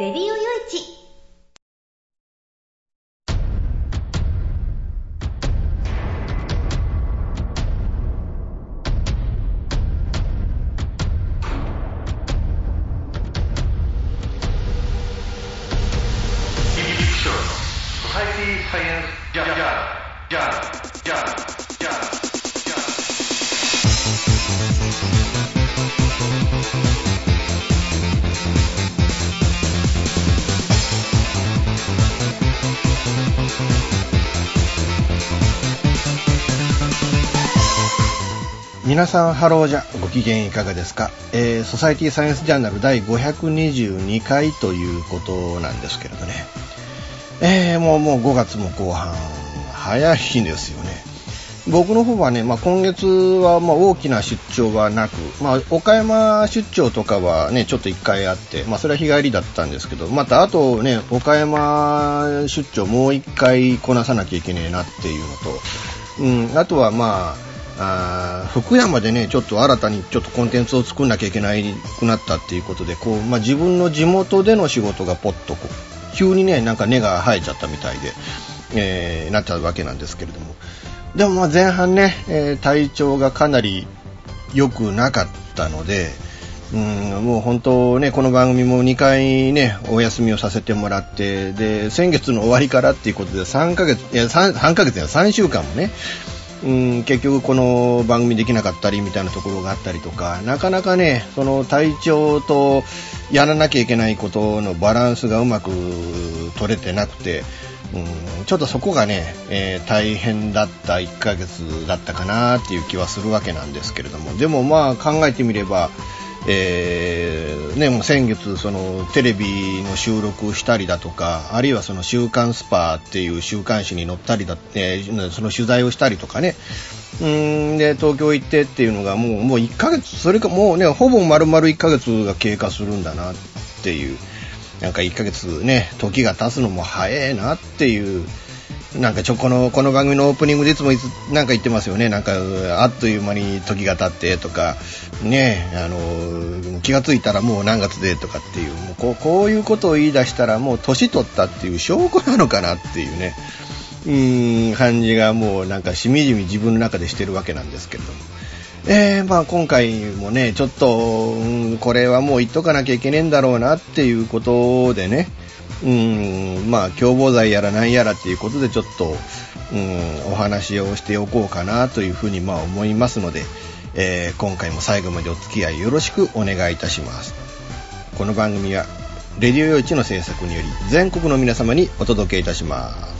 レディオよいさんハローじゃご機嫌いかがですか、えー、ソサイティサイエンスジャーナル第522回ということなんですけれどね、えー、もうもう5月も後半早いんですよね。僕の方はね、まあ、今月はま大きな出張はなく、まあ、岡山出張とかはねちょっと1回あって、まあ、それは日帰りだったんですけどまたあとね岡山出張もう1回こなさなきゃいけねえなっていうのと、うん、あとはまああ福山でねちょっと新たにちょっとコンテンツを作んなきゃいけなくなったっていうことでこう、まあ、自分の地元での仕事がポッとこう急にねなんか根が生えちゃったみたいで、えー、なっちゃうわけなんですけれども。でもまあ前半ね、えー、体調がかなり良くなかったのでうんもう本当ねこの番組も2回ねお休みをさせてもらってで先月の終わりからっていうことで3ヶ月いや 3, 3ヶ月や3週間もねうん結局この番組できなかったりみたいなところがあったりとかなかなかねその体調とやらなきゃいけないことのバランスがうまく取れてなくてうんちょっとそこがね、えー、大変だった1ヶ月だったかなっていう気はするわけなんですけれども。でもまあ考えてみればえー、ね、もう先月そのテレビの収録したりだとかあるいはその「週刊スパー」っていう週刊誌に載ったりだって、その取材をしたりとかね。うんで東京行ってっていうのがもうもう1ヶ月それかもうねほぼ丸々1ヶ月が経過するんだなっていう。なんか1ヶ月ね時が経つのも早いなっていうなんかちょこのこの番組のオープニングでいつもいつなんか言ってますよね。なんかあっという間に時が経ってとか。ねあの気がついたらもう何月でとかっていう。もうこうこういうことを言い出したらもう年取ったっていう証拠なのかなっていうね。うん感じがもうなんかしみじみ自分の中でしてるわけなんですけれど。も。えー、まあ今回もね、ちょっと、うん、これはもう言っとかなきゃいけねえんだろうなっていうことでね、うんまあ共謀罪やら何やらっていうことでちょっと、うん、お話をしておこうかなというふうにまあ思いますので、えー、今回も最後までお付き合いよろしくお願いいたします。この番組はレディオ用地の制作により全国の皆様にお届けいたします。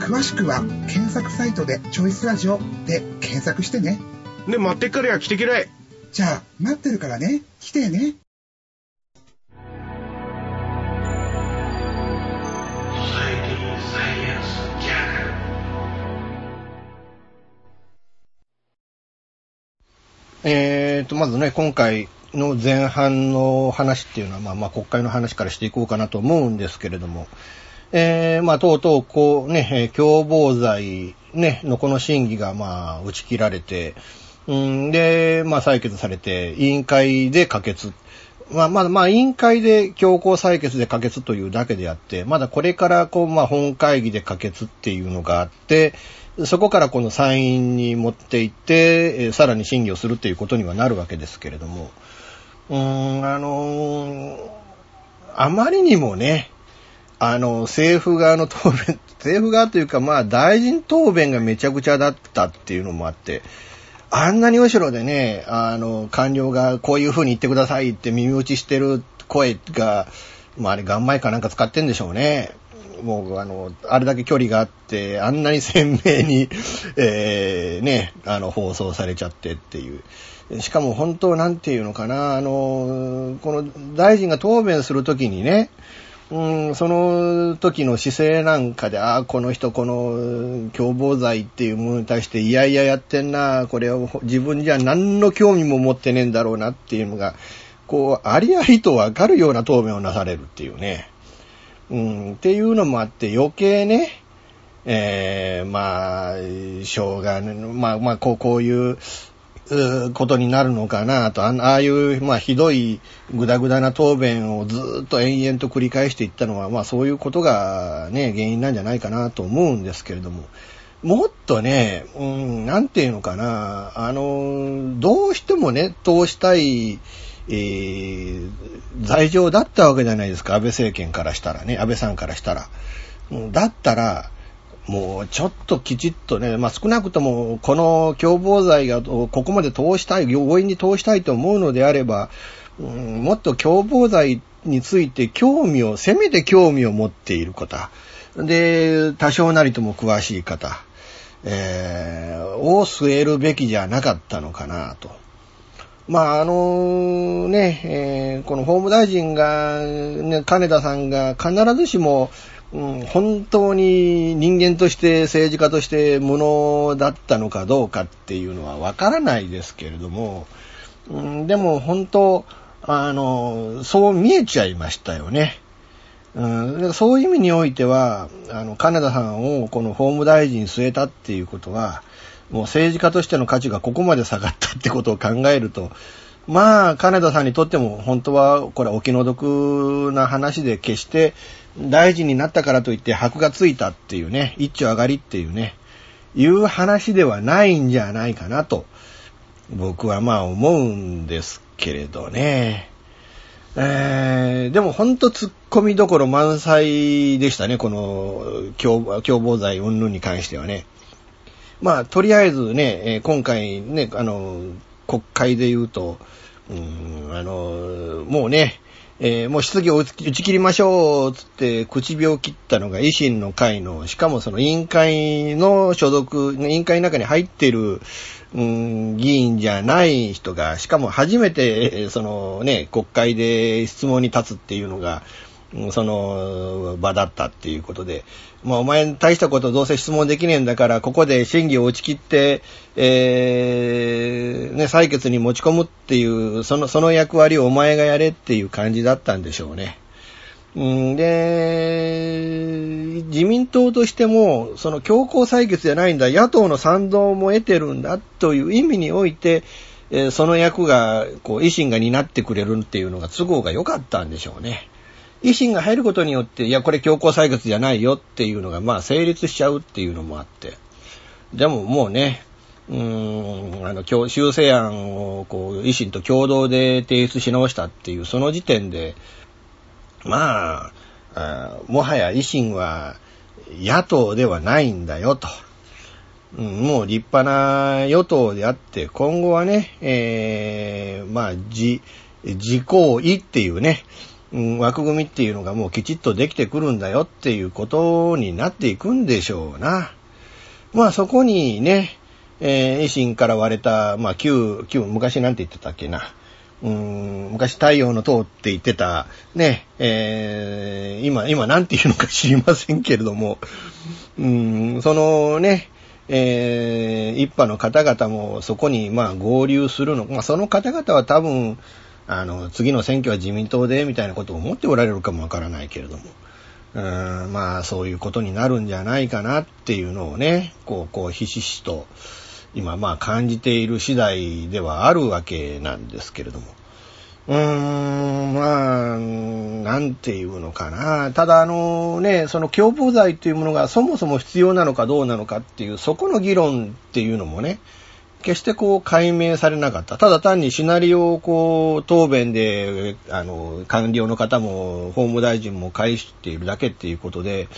詳しくは検索サイトで「チョイスラジオ」で検索してね。で待ってっからや来てきれ。いじゃあ待ってるからね。来てね。えーと、まずね、今回の前半の話っていうのは、まあ、まあ国会の話からしていこうかなと思うんですけれども、えー、まあ、とうとう、こうね、共謀罪、ね、のこの審議が、まあ、打ち切られて、うん、で、まあ、採決されて、委員会で可決。まあ、まだ、まあ、委員会で強行採決で可決というだけであって、まだこれから、こう、まあ、本会議で可決っていうのがあって、そこからこの参院に持っていって、えーさらに審議をするっていうことにはなるわけですけれども、うーん、あのーあまりにもね、あの、政府側の答弁、政府側というか、まあ、大臣答弁がめちゃくちゃだったっていうのもあって、あんなに後ろでね、あの、官僚がこういう風に言ってくださいって耳打ちしてる声が、まあ、あれ、ガンマイかなんか使ってんでしょうね。もう、あの、あれだけ距離があって、あんなに鮮明に、えー、ね、あの、放送されちゃってっていう。しかも本当、なんていうのかな、あの、この大臣が答弁するときにね、うん、その時の姿勢なんかで、ああ、この人、この共謀罪っていうものに対して、いやいややってんな、これを自分じゃ何の興味も持ってねえんだろうなっていうのが、こう、ありありとわかるような答弁をなされるっていうね。うん、っていうのもあって、余計ね、えー、まあ、しょうがね、まあまあ、こう、こういう、ことになるのかなと、ああいう、まあ、ひどい、ぐだぐだな答弁をずっと延々と繰り返していったのは、まあ、そういうことがね、原因なんじゃないかなと思うんですけれども、もっとね、うん、なんていうのかな、あの、どうしてもね、通したい、えー、罪状だったわけじゃないですか、安倍政権からしたらね、安倍さんからしたら。だったら、もうちょっときちっとね、まあ少なくともこの共謀罪がここまで通したい、強引に通したいと思うのであれば、うんもっと共謀罪について興味を、せめて興味を持っている方、で、多少なりとも詳しい方、えーを据えるべきじゃなかったのかなと。まあ、あのね、えーこの法務大臣が、ね、金田さんが必ずしも、うん、本当に人間として政治家として無能だったのかどうかっていうのはわからないですけれども、うん、でも本当、あの、そう見えちゃいましたよね。うん、そういう意味においては、あの、金田さんをこの法務大臣に据えたっていうことは、もう政治家としての価値がここまで下がったってことを考えると、まあ、金田さんにとっても本当はこれはお気の毒な話で決して大臣になったからといって箔がついたっていうね、一丁上がりっていうね、いう話ではないんじゃないかなと、僕はまあ思うんですけれどね。えー、でも本当突っ込みどころ満載でしたね、この共共謀罪云々に関してはね。まあ、とりあえずね、今回ね、あの、国会で言うと、うん、あの、もうね、えーもう質疑を打ち切りましょう、つって、口火を切ったのが維新の会の、しかもその委員会の所属、委員会の中に入ってる、うん、議員じゃない人が、しかも初めて、そのね、国会で質問に立つっていうのが、その場だったっていうことで、まあお前大したことどうせ質問できねえんだから、ここで審議を打ち切って、えー、ね、採決に持ち込むっていう、その、その役割をお前がやれっていう感じだったんでしょうね。うん、で、自民党としても、その強行採決じゃないんだ、野党の賛同も得てるんだという意味において、えその役が、こう、維新が担ってくれるっていうのが都合が良かったんでしょうね。維新が入ることによって、いや、これ強行採決じゃないよっていうのが、まあ、成立しちゃうっていうのもあって。でももうね、うーん、あの、修正案を、こう、維新と共同で提出し直したっていう、その時点で、まあ、あもはや維新は野党ではないんだよと。うん、もう立派な与党であって、今後はね、えー、まあ、自、自公為っていうね、枠組みっていうのがもうきちっとできてくるんだよっていうことになっていくんでしょうな。まあそこにね、えー維新から割れた、まあ旧、旧、昔なんて言ってたっけな。うん、昔太陽の塔って言ってた、ね、えー今、今なんて言うのか知りませんけれども、うーん、そのね、えー、一派の方々もそこにまあ合流するの、まあその方々は多分、あの、次の選挙は自民党で、みたいなことを思っておられるかもわからないけれども、うーん、まあそういうことになるんじゃないかなっていうのをね、こう、こう、ひしひしと、今まあ感じている次第ではあるわけなんですけれども。うーん、まあ、なんていうのかな。ただあのね、その共謀罪っていうものがそもそも必要なのかどうなのかっていう、そこの議論っていうのもね、決してこう解明されなかった。ただ単にシナリオをこう答弁で、あの、官僚の方も法務大臣も返しているだけっていうことで、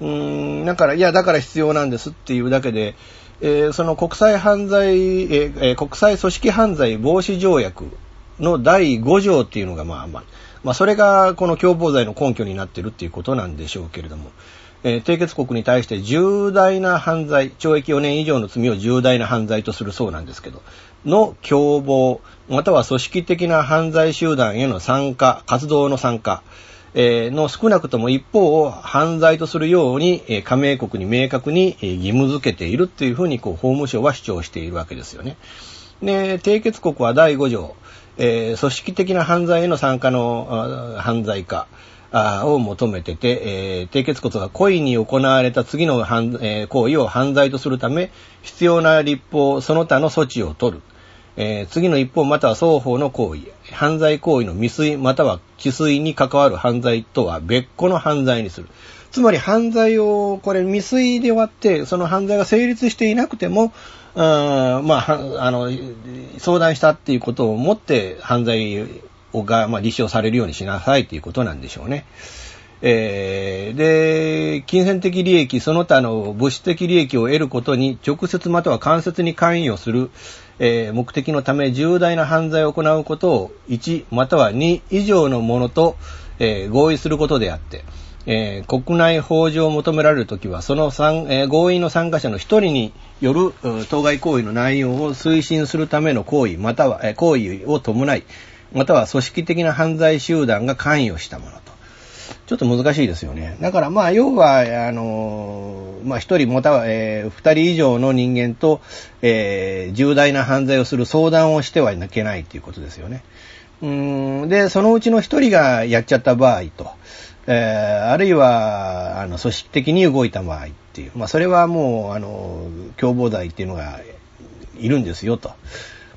うーん、だから、いや、だから必要なんですっていうだけで、えー、その国際犯罪、えー、国際組織犯罪防止条約の第5条っていうのが、まあまあ、まあ、それがこの共謀罪の根拠になってるっていうことなんでしょうけれども、えー、締結国に対して重大な犯罪、懲役4年以上の罪を重大な犯罪とするそうなんですけど、の共謀、または組織的な犯罪集団への参加、活動の参加、えー、の少なくとも一方を犯罪とするように、えー、加盟国に明確に、えー、義務付けているっていうふうに、こう、法務省は主張しているわけですよね。で、締結国は第5条、えー、組織的な犯罪への参加の犯罪化を求めてて、えー、締結国が故意に行われた次の犯、えー、行為を犯罪とするため、必要な立法、その他の措置を取る。えー、次の一方または双方の行為、犯罪行為の未遂または既遂に関わる犯罪とは別個の犯罪にする。つまり犯罪を、これ未遂で終わって、その犯罪が成立していなくても、あまあ、あの、相談したっていうことをもって犯罪が、まあ、立証されるようにしなさいということなんでしょうね。えー、で、金銭的利益、その他の物質的利益を得ることに直接または間接に関与する、えー、目的のため重大な犯罪を行うことを1または2以上のものと、えー、合意することであって、えー、国内法上を求められるときは、その、えー、合意の参加者の一人による当該行為の内容を推進するための行為、または、えー、行為を伴い、または組織的な犯罪集団が関与したものと。ちょっと難しいですよね。だからまあ、要は、あのまあ一人または、えー、二人以上の人間と、えー、重大な犯罪をする相談をしてはいけないということですよね。うんで、そのうちの一人がやっちゃった場合と、えー、あるいは、あの、組織的に動いた場合っていう、まあ、それはもう、あの、共謀罪っていうのがいるんですよと。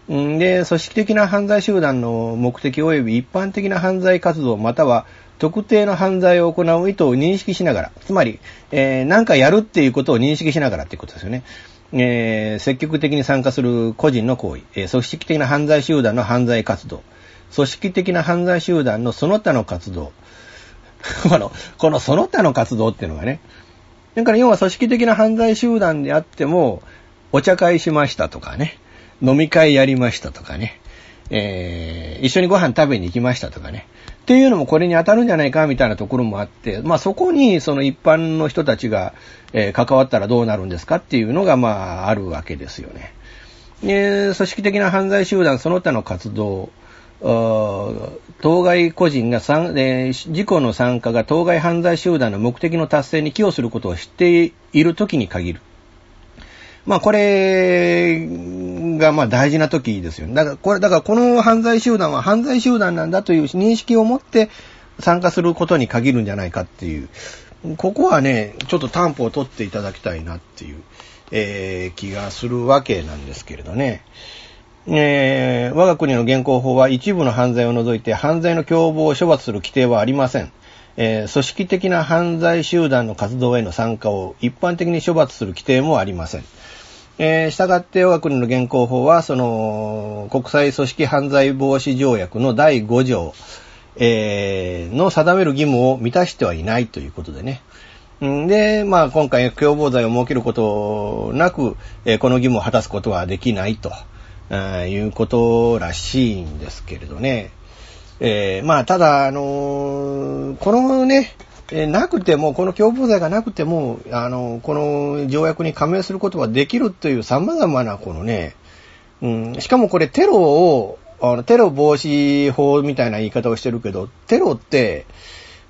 で、組織的な犯罪集団の目的及び一般的な犯罪活動または特定の犯罪を行う意図を認識しながら、つまり、えー、何かやるっていうことを認識しながらっていうことですよね。えー、積極的に参加する個人の行為、えー、組織的な犯罪集団の犯罪活動、組織的な犯罪集団のその他の活動、この、このその他の活動っていうのがね、だから要は組織的な犯罪集団であっても、お茶会しましたとかね、飲み会やりましたとかね、えー、一緒にご飯食べに行きましたとかね、っていうのもこれに当たるんじゃないかみたいなところもあって、まあそこにその一般の人たちが、えー、関わったらどうなるんですかっていうのがまああるわけですよね。で、組織的な犯罪集団その他の活動、当該個人が、えー、事故の参加が当該犯罪集団の目的の達成に寄与することを知っているときに限る。まあこれがまあ大事な時ですよね。だからこれ、だからこの犯罪集団は犯罪集団なんだという認識を持って参加することに限るんじゃないかっていう。ここはね、ちょっと担保を取っていただきたいなっていう、えー、気がするわけなんですけれどね。えー、我が国の現行法は一部の犯罪を除いて犯罪の共謀を処罰する規定はありません。えー、組織的な犯罪集団の活動への参加を一般的に処罰する規定もありません。えー、したがって我が国の現行法は、その、国際組織犯罪防止条約の第5条、えー、の定める義務を満たしてはいないということでね。で、まあ今回共謀罪を設けることなく、えー、この義務を果たすことはできないと。いうことらしいんですけれどね。えー、まあ、ただ、あのー、このね、え、なくても、この共謀罪がなくても、あの、この条約に加盟することができるという様々な、このね、うん、しかもこれテロを、あの、テロ防止法みたいな言い方をしてるけど、テロって、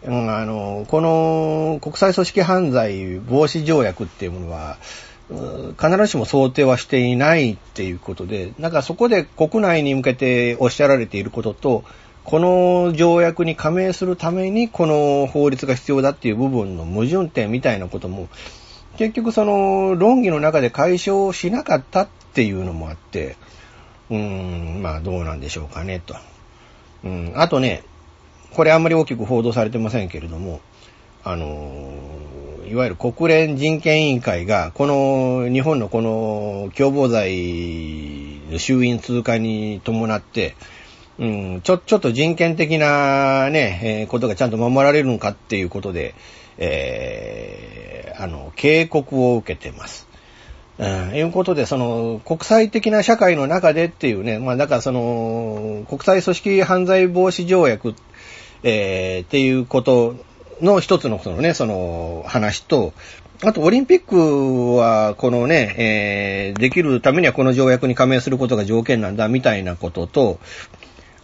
うん、あの、この国際組織犯罪防止条約っていうものは、必ずしも想定はしていないっていうことで、なんかそこで国内に向けておっしゃられていることと、この条約に加盟するためにこの法律が必要だっていう部分の矛盾点みたいなことも、結局その論議の中で解消しなかったっていうのもあって、うーん、まあどうなんでしょうかね、と。うん、あとね、これあんまり大きく報道されてませんけれども、あの、いわゆる国連人権委員会が、この日本のこの共謀罪の衆院通過に伴って、うん、ちょ、ちょっと人権的なね、えー、ことがちゃんと守られるのかっていうことで、えー、あの、警告を受けてます。うん、いうことで、その、国際的な社会の中でっていうね、まあ、だからその、国際組織犯罪防止条約、えー、っていうことの一つのそのね、その話と、あと、オリンピックは、このね、えー、できるためにはこの条約に加盟することが条件なんだ、みたいなことと、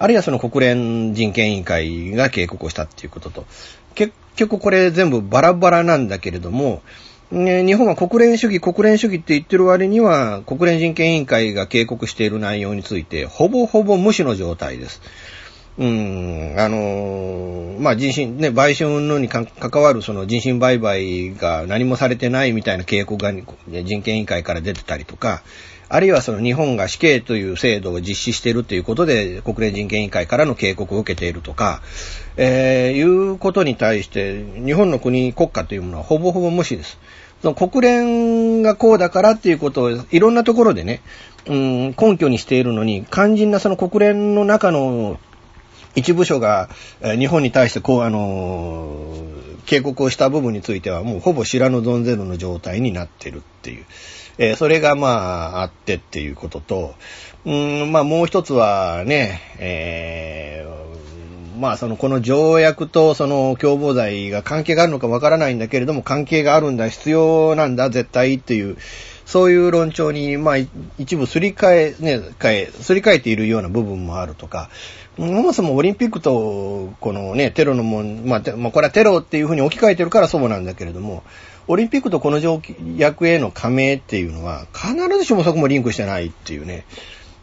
あるいはその国連人権委員会が警告をしたっていうことと、結局これ全部バラバラなんだけれども、ね、日本は国連主義、国連主義って言ってる割には、国連人権委員会が警告している内容について、ほぼほぼ無視の状態です。うん、あのまあ、人身、ね、売春のに関わるその人身売買が何もされてないみたいな警告が人権委員会から出てたりとか、あるいはその日本が死刑という制度を実施しているということで、国連人権委員会からの警告を受けているとか、えー、いうことに対して、日本の国、国家というものはほぼほぼ無視です。その国連がこうだからっていうことをいろんなところでね、うん、根拠にしているのに、肝心なその国連の中の一部署が、え日本に対してこう、あの警告をした部分についてはもうほぼ知らぬ存ぜぬの状態になってるっていう。えー、それがまああってっていうことと、うん、まあもう一つはね、えー、まあそのこの条約とその共謀罪が関係があるのかわからないんだけれども関係があるんだ、必要なんだ、絶対っていう、そういう論調に、まあ一部すり替え、ね、変え、すり替えているような部分もあるとか、そもそもオリンピックと、このね、テロのもん、まあ、まあ、これはテロっていうふうに置き換えてるからそうなんだけれども、オリンピックとこの条約への加盟っていうのは、必ずしもそこもリンクしてないっていうね。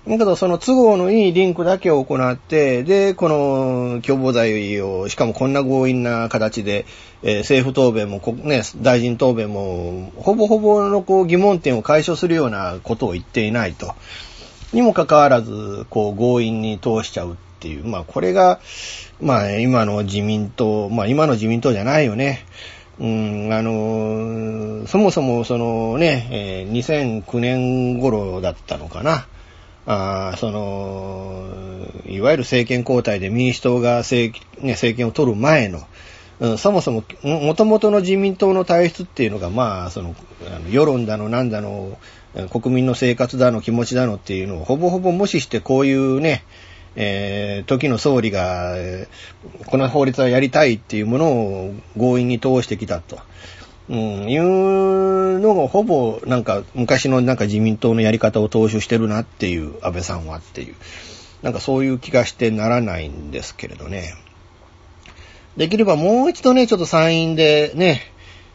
だけど、その都合のいいリンクだけを行って、で、この共謀罪を、しかもこんな強引な形で、えー、政府答弁も、ね、大臣答弁も、ほぼほぼのこう疑問点を解消するようなことを言っていないと。にもかかわらず、こう強引に通しちゃうっていう。まあ、これが、まあ、今の自民党、まあ、今の自民党じゃないよね。うん、あの、そもそもそのね、えー、2009年頃だったのかな。あその、いわゆる政権交代で民主党が政,、ね、政権を取る前の、うん、そもそも、もともとの自民党の体質っていうのが、まあ、その、あの世論だの、なんだの、国民の生活だの、気持ちだのっていうのをほぼほぼ無視してこういうね、えー、時の総理が、この法律はやりたいっていうものを強引に通してきたと。うん、いうのがほぼなんか昔のなんか自民党のやり方を踏襲してるなっていう安倍さんはっていう。なんかそういう気がしてならないんですけれどね。できればもう一度ね、ちょっと参院でね、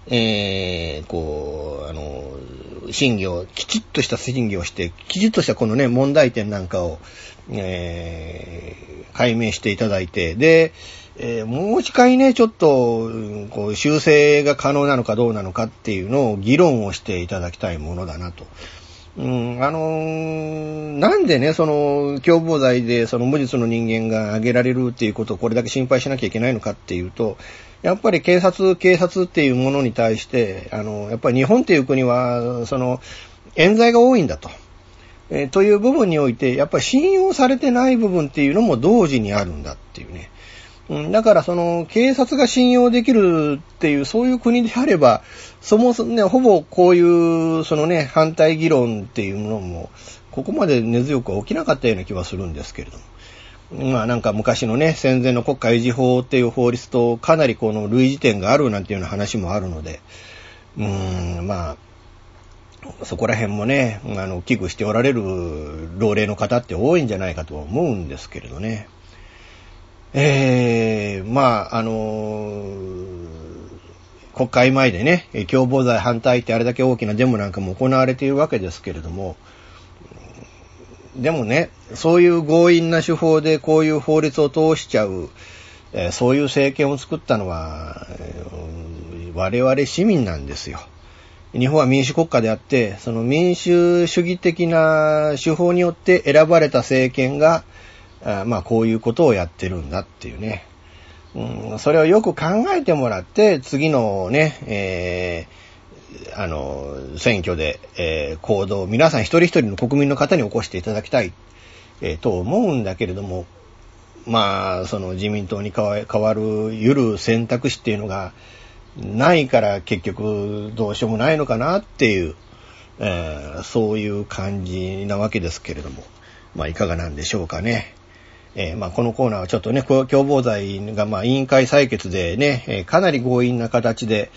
えー、こう、あの、審議を、きちっとした審議をして、きちっとしたこのね、問題点なんかを、えー、解明していただいて、で、えー、もう一回ね、ちょっと、こう、修正が可能なのかどうなのかっていうのを議論をしていただきたいものだなと。うん、あのー、なんでね、その、共謀罪で、その無実の人間が挙げられるっていうことをこれだけ心配しなきゃいけないのかっていうと、やっぱり警察、警察っていうものに対して、あの、やっぱり日本っていう国は、その、冤罪が多いんだと。えー、という部分において、やっぱり信用されてない部分っていうのも同時にあるんだっていうね。うん、だからその、警察が信用できるっていう、そういう国であれば、そもそもね、ほぼこういう、そのね、反対議論っていうものも、ここまで根強くは起きなかったような気はするんですけれども。まあなんか昔のね、戦前の国家維持法っていう法律とかなりこの類似点があるなんていうような話もあるので、うーん、まあ、そこら辺もね、あの、危惧しておられる老齢の方って多いんじゃないかとは思うんですけれどね。ええー、まあ、あの国会前でね、共謀罪反対ってあれだけ大きなデモなんかも行われているわけですけれども、でもね、そういう強引な手法でこういう法律を通しちゃう、えーそういう政権を作ったのは、えー我々市民なんですよ。日本は民主国家であって、その民主主義的な手法によって選ばれた政権が、あまあこういうことをやってるんだっていうね。うん、それをよく考えてもらって、次のね、えーあの、選挙で、えー行動を皆さん一人一人の国民の方に起こしていただきたい、えーと思うんだけれども、まあ、その自民党に変わる、ゆる選択肢っていうのがないから結局どうしようもないのかなっていう、えーそういう感じなわけですけれども、まあいかがなんでしょうかね。えーまあ、このコーナーはちょっとね、共謀罪がまあ委員会採決でね、えかなり強引な形で、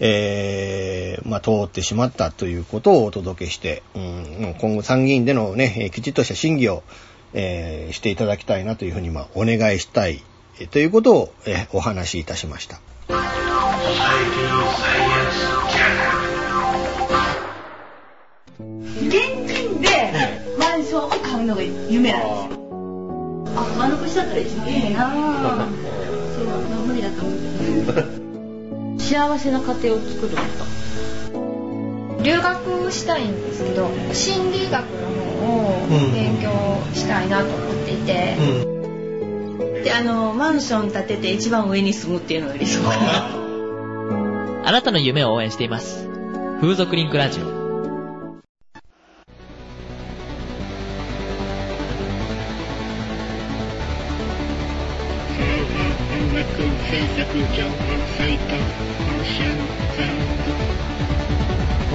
えーまあ、通ってしまったということをお届けして、うん、今後参議院でのね、きちっとした審議を、えーしていただきたいなというふうにまあお願いしたい、えということを、えお話しいたしました。現金でマンションを買うのが夢なんですよ。あ、丸腰だったら一番いいなぁ。そう、無理だと思う。幸せな家庭を作ること。留学したいんですけど心理学の方を勉強したいなと思っていて、で、あの、マンション建てて一番上に住むっていうのが理想かな。あなたの夢を応援しています。風俗リンクラジオ。オ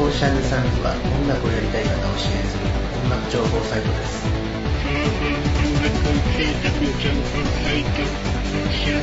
ーシャンズサンズは音楽をやりたい方を支援する音楽情報サイトです。ゆるい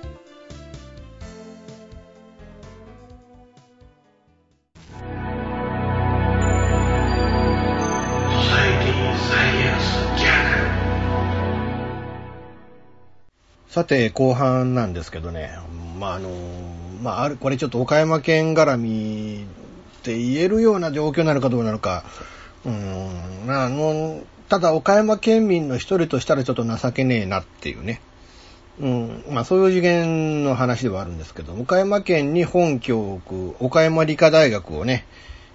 さて、後半なんですけどね、まあ、あの、まあ、ある、これちょっと岡山県絡みって言えるような状況なのかどうなのか、うん、あの、ただ岡山県民の一人としたらちょっと情けねえなっていうね。うん、まあそういう次元の話ではあるんですけど、岡山県に本拠を置く岡山理科大学をね、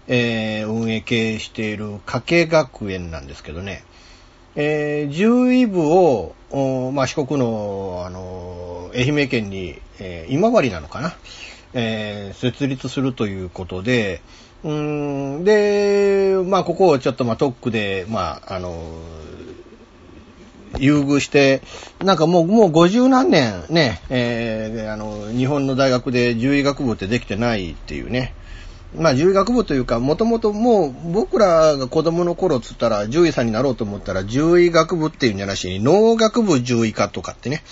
えー運営経営している加計学園なんですけどね、えー獣医部を、おまあ、四国の、あの、愛媛県に、えー今治なのかな、えー設立するということで、うん、で、まあ、ここをちょっと、まあ、特区で、まあ、あの、優遇して、なんかもう、もう50何年ね、えーあの、日本の大学で獣医学部ってできてないっていうね。まあ、獣医学部というか、もともともう僕らが子供の頃っつったら、獣医さんになろうと思ったら、獣医学部っていうんじゃなしに、農学部獣医科とかってね、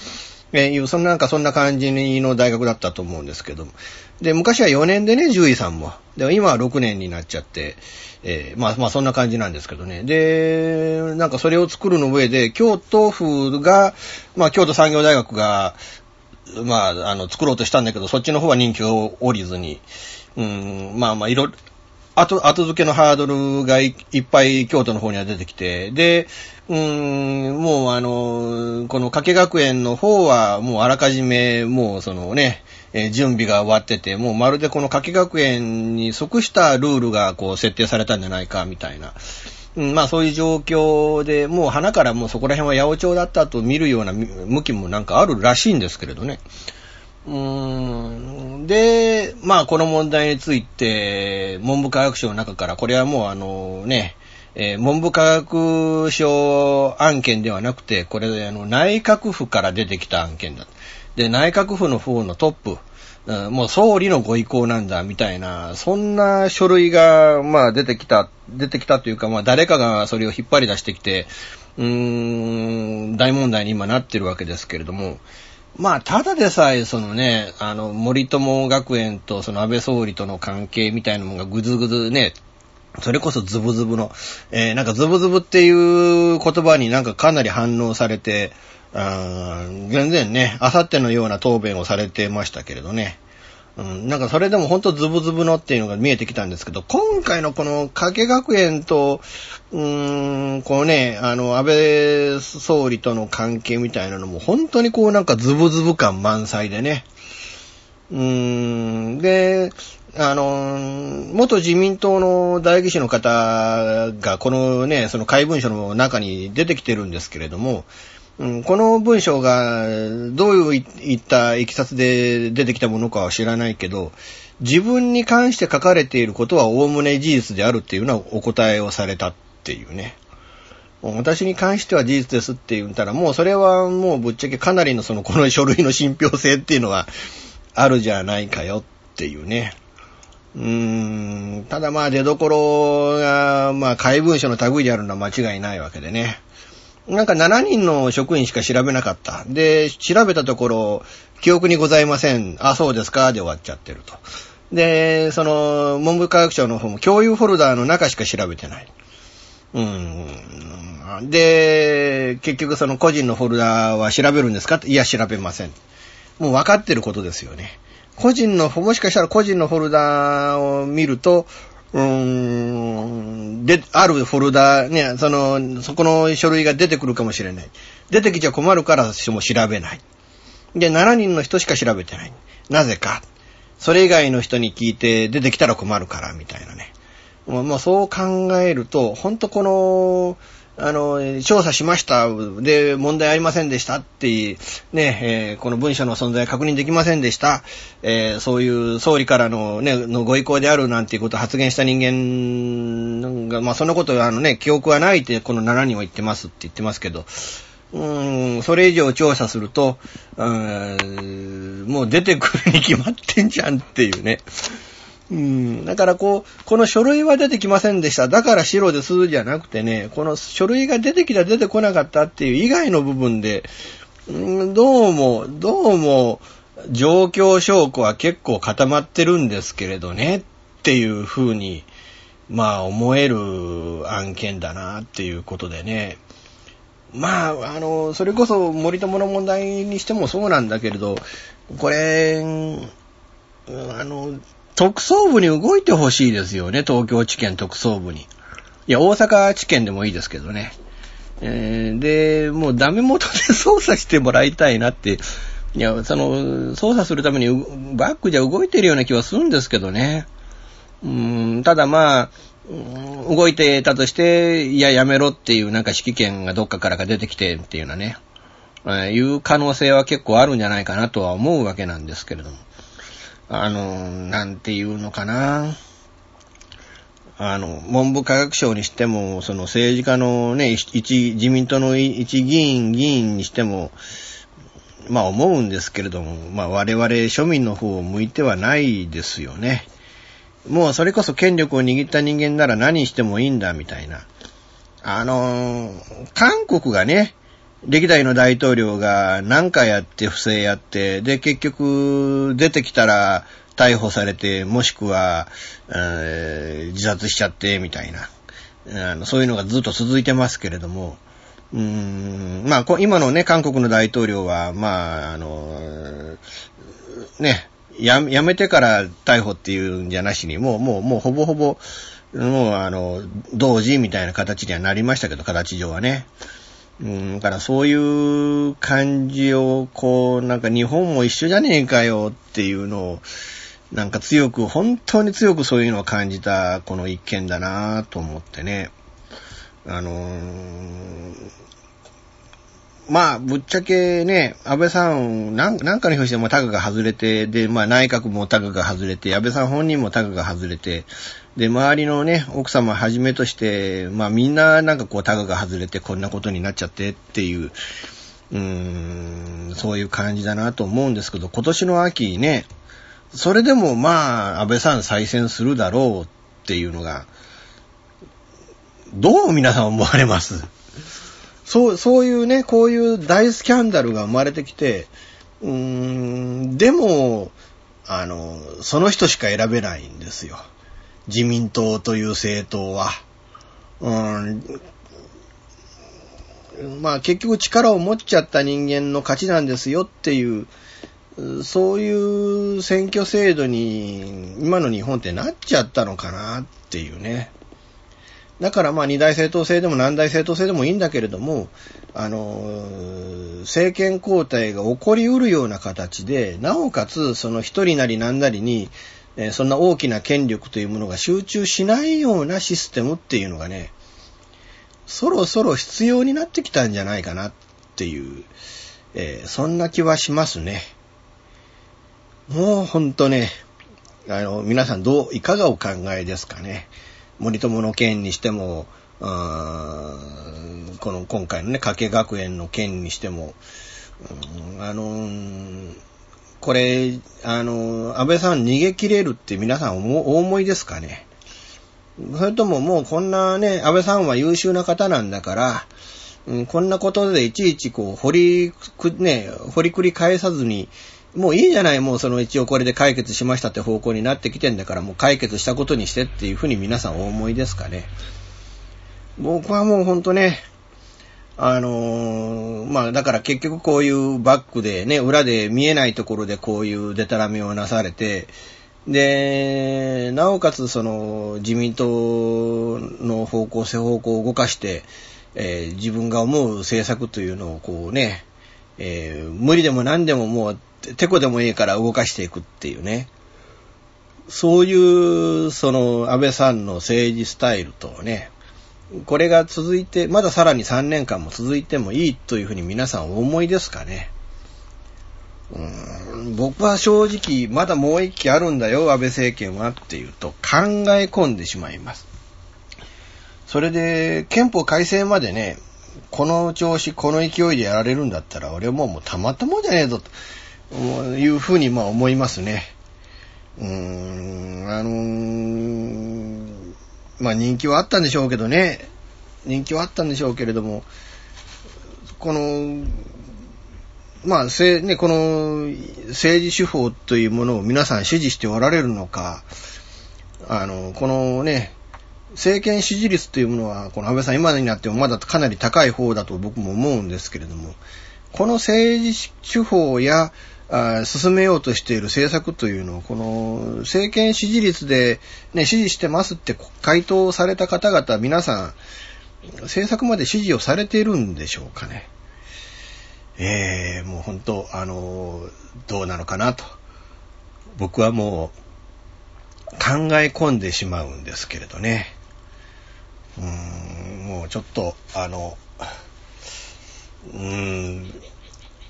えいう、そんななんかそんな感じの大学だったと思うんですけども。で、昔は4年でね、獣医さんも。で、今は6年になっちゃって、えーまあまあそんな感じなんですけどね。で、なんかそれを作るの上で、京都府が、まあ京都産業大学が、まあ、あの、作ろうとしたんだけど、そっちの方は人気を降りずに、うん、まあまあ、いろいろ、後、後付けのハードルがいっぱい京都の方には出てきて、で、うん、もうあの、この加計学園の方は、もうあらかじめ、もうそのね、え準備が終わってて、もうまるでこの加計学園に即したルールがこう設定されたんじゃないか、みたいな。うん、まあそういう状況で、もう花からもうそこら辺は八百長だったと見るような向きもなんかあるらしいんですけれどね。うんで、まあこの問題について、文部科学省の中から、これはもうあのね、えー、文部科学省案件ではなくて、これ、あの、内閣府から出てきた案件だ。で、内閣府の方のトップ、うん、もう総理のご意向なんだ、みたいな、そんな書類が、まあ出てきた、出てきたというか、まあ誰かがそれを引っ張り出してきて、うーん、大問題に今なってるわけですけれども、まあ、ただでさえ、そのね、あの、森友学園とその安倍総理との関係みたいなものがぐずぐずね、それこそズブズブの、えー、なんかズブズブっていう言葉になんかかなり反応されて、あ全然ね、あさってのような答弁をされてましたけれどね。うん、なんかそれでもほんとズブズブのっていうのが見えてきたんですけど、今回のこの加計学園と、うーん、こうね、あの、安倍総理との関係みたいなのも本当にこうなんかズブズブ感満載でね。うーん、で、あの、元自民党の代議士の方がこのね、その怪文書の中に出てきてるんですけれども、うん、この文章がどういったいきさつで出てきたものかは知らないけど、自分に関して書かれていることは概ね事実であるっていうのはお答えをされたっていうね。私に関しては事実ですって言ったら、もうそれはもうぶっちゃけかなりのそのこの書類の信憑性っていうのはあるじゃないかよっていうね。うーん、ただまあ出所が、まあ怪文書の類であるのは間違いないわけでね。なんか7人の職員しか調べなかった。で、調べたところ、記憶にございません。あ、そうですか。で終わっちゃってると。で、その、文部科学省の方も共有フォルダーの中しか調べてない。うん。で、結局その個人のフォルダーは調べるんですか？いや、調べません。もう分かってることですよね。個人の、もしかしたら個人のフォルダーを見ると、うーん、で、あるフォルダ、ね、その、そこの書類が出てくるかもしれない。出てきちゃ困るから私も調べない。で、7人の人しか調べてない。なぜか。それ以外の人に聞いて出てきたら困るから、みたいなね。まあ、そう考えると、ほんとこの、あの、調査しました。で、問題ありませんでしたって、ね、えー、この文書の存在確認できませんでした。えー、そういう総理からのね、のご意向であるなんていうことを発言した人間が、まあ、そんなことあのね、記憶はないって、この7人は言ってますって言ってますけど、うん、それ以上調査すると、うん、もう出てくるに決まってんじゃんっていうね。うん。だからこう、この書類は出てきませんでした。だから白ですじゃなくてね、この書類が出てきた出てこなかったっていう以外の部分で、うん、どうも、どうも、状況証拠は結構固まってるんですけれどね、っていうふうに、まあ思える案件だなっていうことでね。まあ、あの、それこそ森友の問題にしてもそうなんだけれど、これ、あの、特捜部に動いてほしいですよね、東京地検特捜部に。いや、大阪地検でもいいですけどね。えー、で、もうダメ元で捜査してもらいたいなって、いや、その、捜査するためにバックじゃ動いてるような気はするんですけどね。うん、ただまあ、動いてたとして、いや、やめろっていうなんか指揮権がどっかからか出てきてっていうのはね、えー、いう可能性は結構あるんじゃないかなとは思うわけなんですけれども。あの、なんていうのかな。あの、文部科学省にしても、その政治家のね、一、自民党の一議員、議員にしても、まあ思うんですけれども、まあ我々庶民の方を向いてはないですよね。もうそれこそ権力を握った人間なら何してもいいんだみたいな。あの韓国がね、歴代の大統領が何かやって不正やって、で、結局出てきたら逮捕されて、もしくは、えー、自殺しちゃって、みたいな。あのそういうのがずっと続いてますけれども、うーん、まあ、今のね、韓国の大統領は、まあ、あの、ね、や、やめてから逮捕っていうんじゃなしに、もう、もう、もうほぼほぼ、もう、あの、同時みたいな形にはなりましたけど、形上はね。うん、だからそういう感じを、こう、なんか日本も一緒じゃねえかよっていうのを、なんか強く、本当に強くそういうのを感じたこの一件だなと思ってね。あのー、まあ、ぶっちゃけね、安倍さん、なんなんかの表してもタグが外れて、で、まあ内閣もタグが外れて、安倍さん本人もタグが外れて、で、周りのね、奥様はじめとして、まあみんななんかこう、タガが外れてこんなことになっちゃってっていう、うーん、そういう感じだなと思うんですけど、今年の秋ね、それでもまあ、安倍さん再選するだろうっていうのが、どう皆さん思われます？そう、そういうね、こういう大スキャンダルが生まれてきて、うーん、でも、あの、その人しか選べないんですよ。自民党という政党は。うん、まあ結局力を持っちゃった人間の勝ちなんですよっていう、そういう選挙制度に今の日本ってなっちゃったのかなっていうね。だからまあ二大政党制でも何大政党制でもいいんだけれども、あの、政権交代が起こりうるような形で、なおかつその一人なり何なりに、えそんな大きな権力というものが集中しないようなシステムっていうのがね、そろそろ必要になってきたんじゃないかなっていう、えー、そんな気はしますね。もうほんとね、あの、皆さんどう、いかがお考えですかね。森友の件にしても、この今回のね、加計学園の件にしても、あのこれ、あの、安倍さん逃げ切れるって皆さんお思いですかね？それとももうこんなね、安倍さんは優秀な方なんだから、うん、こんなことでいちいちこう、掘りく、ね、掘りくり返さずに、もういいじゃない、もうその一応これで解決しましたって方向になってきてんだから、もう解決したことにしてっていうふうに皆さんお思いですかね？僕はもうほんとね、あのー、まあだから結局こういうバックでね、裏で見えないところでこういうデタラメをなされて、で、なおかつその自民党の方向性方向を動かして、えー、自分が思う政策というのをこうね、えー、無理でも何でももうてこでもいいから動かしていくっていうね。そういう、その、安倍さんの政治スタイルとね、これが続いて、まださらに3年間も続いてもいいというふうに皆さんお思いですかね。うん僕は正直、まだもう一期あるんだよ、安倍政権はっていうと考え込んでしまいます。それで、憲法改正までね、この調子、この勢いでやられるんだったら、俺はもうもうたまったもんじゃねえぞ、というふうにまあ思いますね。うーん、あのー、まあ人気はあったんでしょうけどね、人気はあったんでしょうけれども、この、まあ、せ、ね、この政治手法というものを皆さん支持しておられるのか、あの、このね、政権支持率というものは、この安倍さん今になってもまだかなり高い方だと僕も思うんですけれども、この政治手法や、あ進めようとしている政策というのを、この政権支持率で、ね、支持してますって回答された方々、皆さん、政策まで支持をされているんでしょうかね。えー、もう本当、あのどうなのかなと。僕はもう、考え込んでしまうんですけれどね。うーん、もうちょっと、あの、うーん、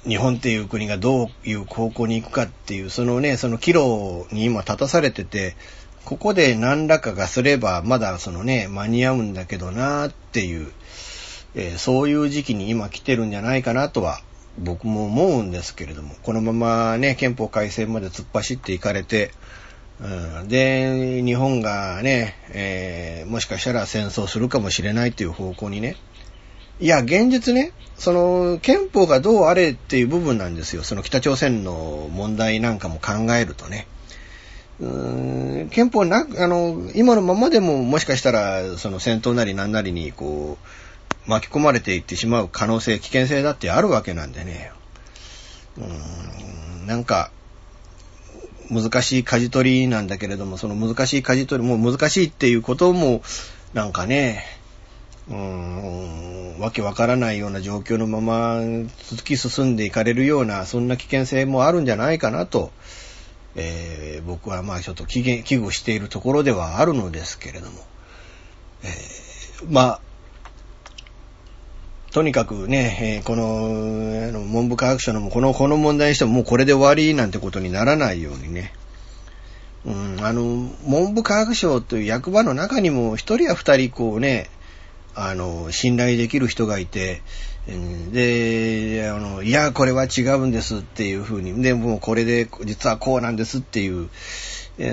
日本っていう国がどういう方向に行くかっていう、そのね、その岐路に今立たされてて、ここで何らかがすれば、まだそのね、間に合うんだけどなっていう、えー、そういう時期に今来てるんじゃないかなとは僕も思うんですけれども、このままね、憲法改正まで突っ走っていかれて、うん、で、日本がね、えー、もしかしたら戦争するかもしれないという方向にね、いや、現実ね、その、憲法がどうあれっていう部分なんですよ。その北朝鮮の問題なんかも考えるとね。うーん憲法な、あの、今のままでももしかしたら、その戦闘なりなんなりに、こう、巻き込まれていってしまう可能性、危険性だってあるわけなんでね。うーん、なんか、難しい舵取りなんだけれども、その難しい舵取り、もう難しいっていうことも、なんかね、うん、わけわからないような状況のまま突き進んでいかれるような、そんな危険性もあるんじゃないかなと、えー、僕はまあちょっと危惧しているところではあるのですけれども、えー、まあ、とにかくね、えー、この、あの、文部科学省のこの、この問題にしてももうこれで終わりなんてことにならないようにね、うん、あの、文部科学省という役場の中にも一人や二人こうね、あの、信頼できる人がいて、で、あの、いや、これは違うんですっていうふうに、で、もうこれで実はこうなんですっていう、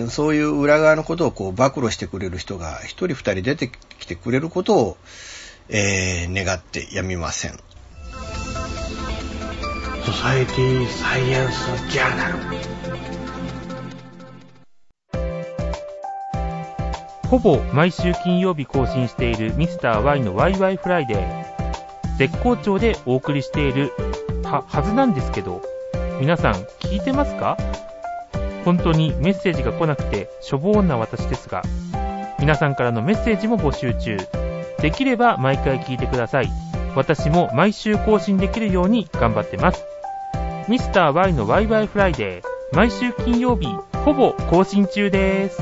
そういう裏側のことをこう暴露してくれる人が一人二人出てきてくれることを、えー、願ってやみません。ソサエティサイエンスジャーナルほぼ毎週金曜日更新しているミスター y のワイワイフライデー。絶好調でお送りしているはずなんですけど皆さん聞いてますか？本当にメッセージが来なくてしょぼーんな私ですが皆さんからのメッセージも募集中。できれば毎回聞いてください。私も毎週更新できるように頑張ってます。ミスター y のワイワイフライデー。毎週金曜日ほぼ更新中です。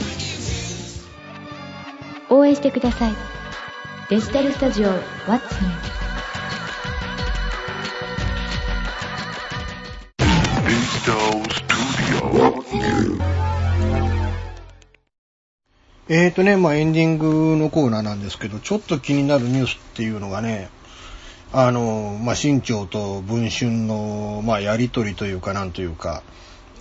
応援してください。デジタルスタジオ What's New えーとね、まあエンディングのコーナーなんですけど、ちょっと気になるニュースっていうのがね、あの、まあ新潮と文春の、まあやりとりというかなんというか、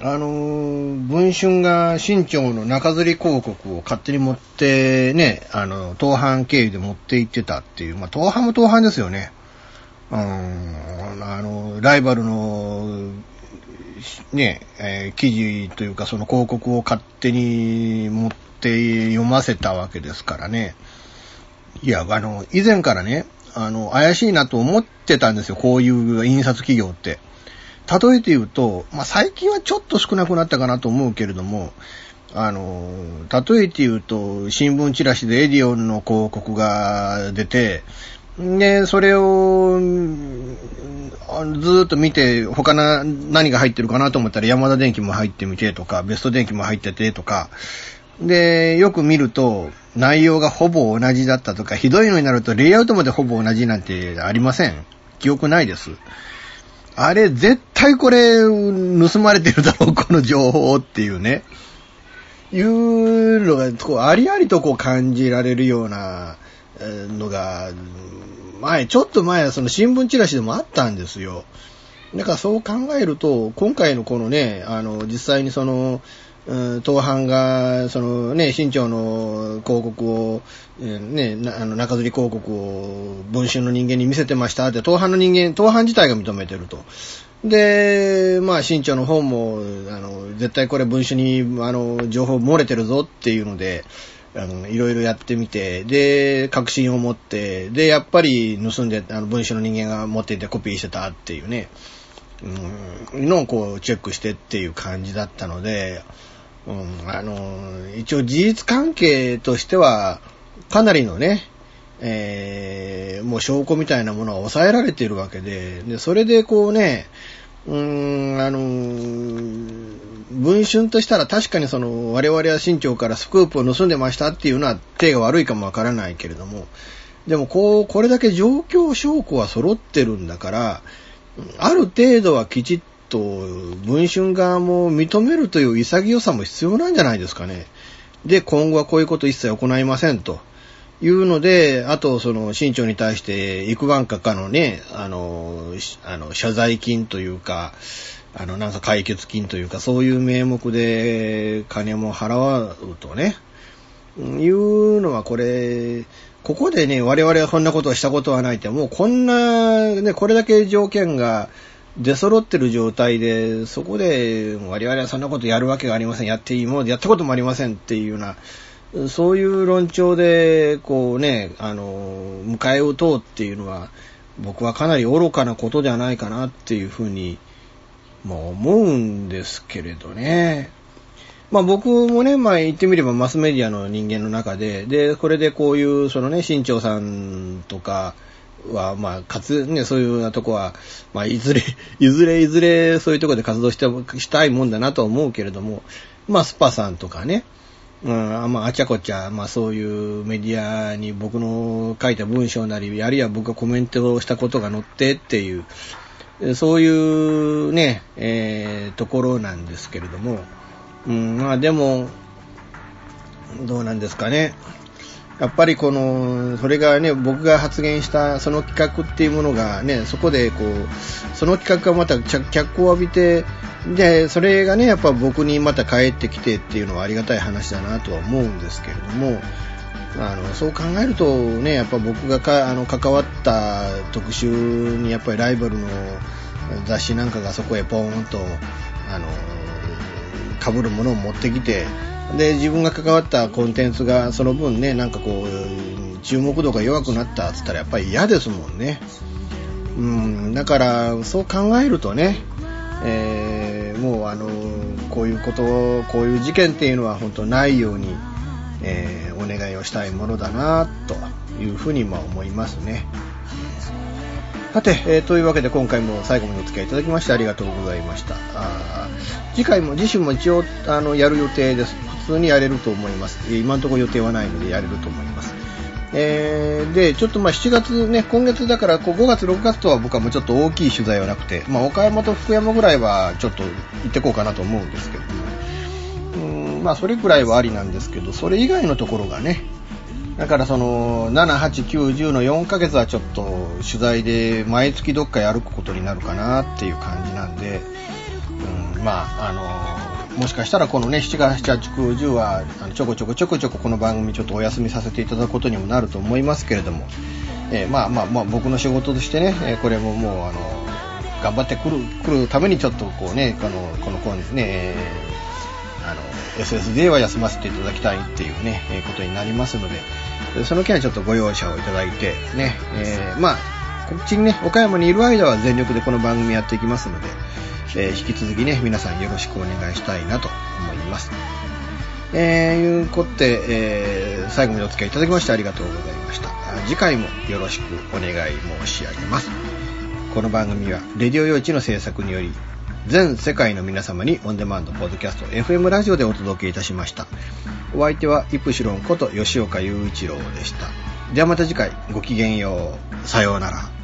あの、文春が新潮の中吊り広告を勝手に持ってね、あの、東販経由で持って行ってたっていう、まあ東販も東販ですよね。うん、あの、ライバルの、ね、えー、記事というかその広告を勝手に持って読ませたわけですからね。いや、あの、以前からね、あの、怪しいなと思ってたんですよ、こういう印刷企業って。例えて言うと、まあ、最近はちょっと少なくなったかなと思うけれども、あの、例えて言うと、新聞チラシでエディオンの広告が出て、で、それを、ずっと見て、他な、何が入ってるかなと思ったら山田電機も入ってみてとか、ベスト電機も入っててとか、で、よく見ると、内容がほぼ同じだったとか、ひどいのになるとレイアウトまでほぼ同じなんてありません。記憶ないです。あれ、絶対これ、盗まれてるだろう、この情報っていうね。いうのが、こう、ありありとこう感じられるようなのが、前、ちょっと前、その新聞チラシでもあったんですよ。だからそう考えると、今回のこのね、あの、実際にその、うん、東販が、そのね、新潮の広告を、ね、あの、中吊り広告を文春の人間に見せてましたって、東販の人間、東販自体が認めてると。で、まあ、新潮の方も、あの、絶対これ文春に、あの、情報漏れてるぞっていうので、あの、いろいろやってみて、で、確信を持って、で、やっぱり盗んで、あの、文春の人間が持っていてコピーしてたっていうね、うん、のをこう、チェックしてっていう感じだったので、うん、あの、一応事実関係としては、かなりのね、えー、もう証拠みたいなものは抑えられているわけで、で、それでこうね、うーん、あの、文春としたら確かにその、我々は新潮からスクープを盗んでましたっていうのは手が悪いかもわからないけれども、でもこう、これだけ状況証拠は揃ってるんだから、ある程度はきちっと文春側も認めるという潔さも必要なんじゃないですかね。で、今後はこういうこと一切行いませんと。いうので、あと、その、新潮に対して、幾万かかのね、あの、あの、謝罪金というか、あの、なんか解決金というか、そういう名目で金も払うとね、いうのはこれ、ここでね、我々はこんなことをしたことはないって、もうこんな、ね、これだけ条件が出揃ってる状態で、そこで我々はそんなことやるわけがありません。やっていいものでやったこともありませんっていうような、そういう論調で、こうね、あの、迎え撃とうっていうのは、僕はかなり愚かなことではないかなっていうふうに、もう思うんですけれどね。まあ僕もね、まあ言ってみればマスメディアの人間の中で、で、これでこういう、そのね、新潮さんとかは、まあ、かつ、ね、そういうようなとこは、まあ いずれ、いずれいずれそういうとこで活動してしたいもんだなと思うけれども、まあスパさんとかね、うん、まあ、あちゃこちゃ、まあそういうメディアに僕の書いた文章なり、あるいは僕がコメントをしたことが載ってっていう、そういうね、えー、ところなんですけれども、うん、まあでも、どうなんですかね。やっぱりこの、それがね、僕が発言したその企画っていうものがね、そこでこう、その企画がまた脚光を浴びて、で、それがね、やっぱ僕にまた帰ってきてっていうのはありがたい話だなとは思うんですけれども、あのそう考えるとね、やっぱ僕がかあの関わった特集にやっぱりライバルの雑誌なんかがそこへポーンと、あの、被るものを持ってきて、で、自分が関わったコンテンツがその分ね、なんかこう、注目度が弱くなったっつったらやっぱり嫌ですもんね。うん、だから、そう考えるとね、えー、もうあの、こういうこと、こういう事件っていうのは本当ないように、えー、お願いをしたいものだな、というふうにまあ思いますね。さて、えー、というわけで今回も最後までお付き合いいただきましてありがとうございました。次回も、次週も一応、あの、やる予定です。普通にやれると思います。今のところ予定はないのでやれると思います。えー、で、ちょっとまあ7月ね、今月だからこう5月、6月とは僕はもうちょっと大きい取材はなくて、まあ岡山と福山ぐらいはちょっと行ってこうかなと思うんですけど、うん、まあそれくらいはありなんですけど、それ以外のところがね、だからその7、8、9、10の4ヶ月はちょっと取材で毎月どっか歩くことになるかなっていう感じなんで、まあ、あの、もしかしたらこのね、7月、7、8、9、10はあのちょこちょこちょこちょここの番組ちょっとお休みさせていただくことにもなると思いますけれども、えー、まあまあまあ僕の仕事としてね、えこれももうあの、頑張ってくる、来るためにちょっとこうね、この、この、このね、あの、SSD は休ませていただきたいっていうね、えことになりますので、その件はちょっとご容赦をいただいて、ね、えー、まあ、こっちにね、岡山にいる間は全力でこの番組やっていきますので、えー、引き続きね、皆さんよろしくお願いしたいなと思います。えー、いうことで、えー、最後までお付き合いいただきましてありがとうございました。次回もよろしくお願い申し上げます。この番組は、レディオ用地の制作により、全世界の皆様にオンデマンドポッドキャスト FM ラジオでお届けいたしました。お相手はイプシロンこと吉岡雄一郎でした。ではまた次回ごきげんよう。さようなら。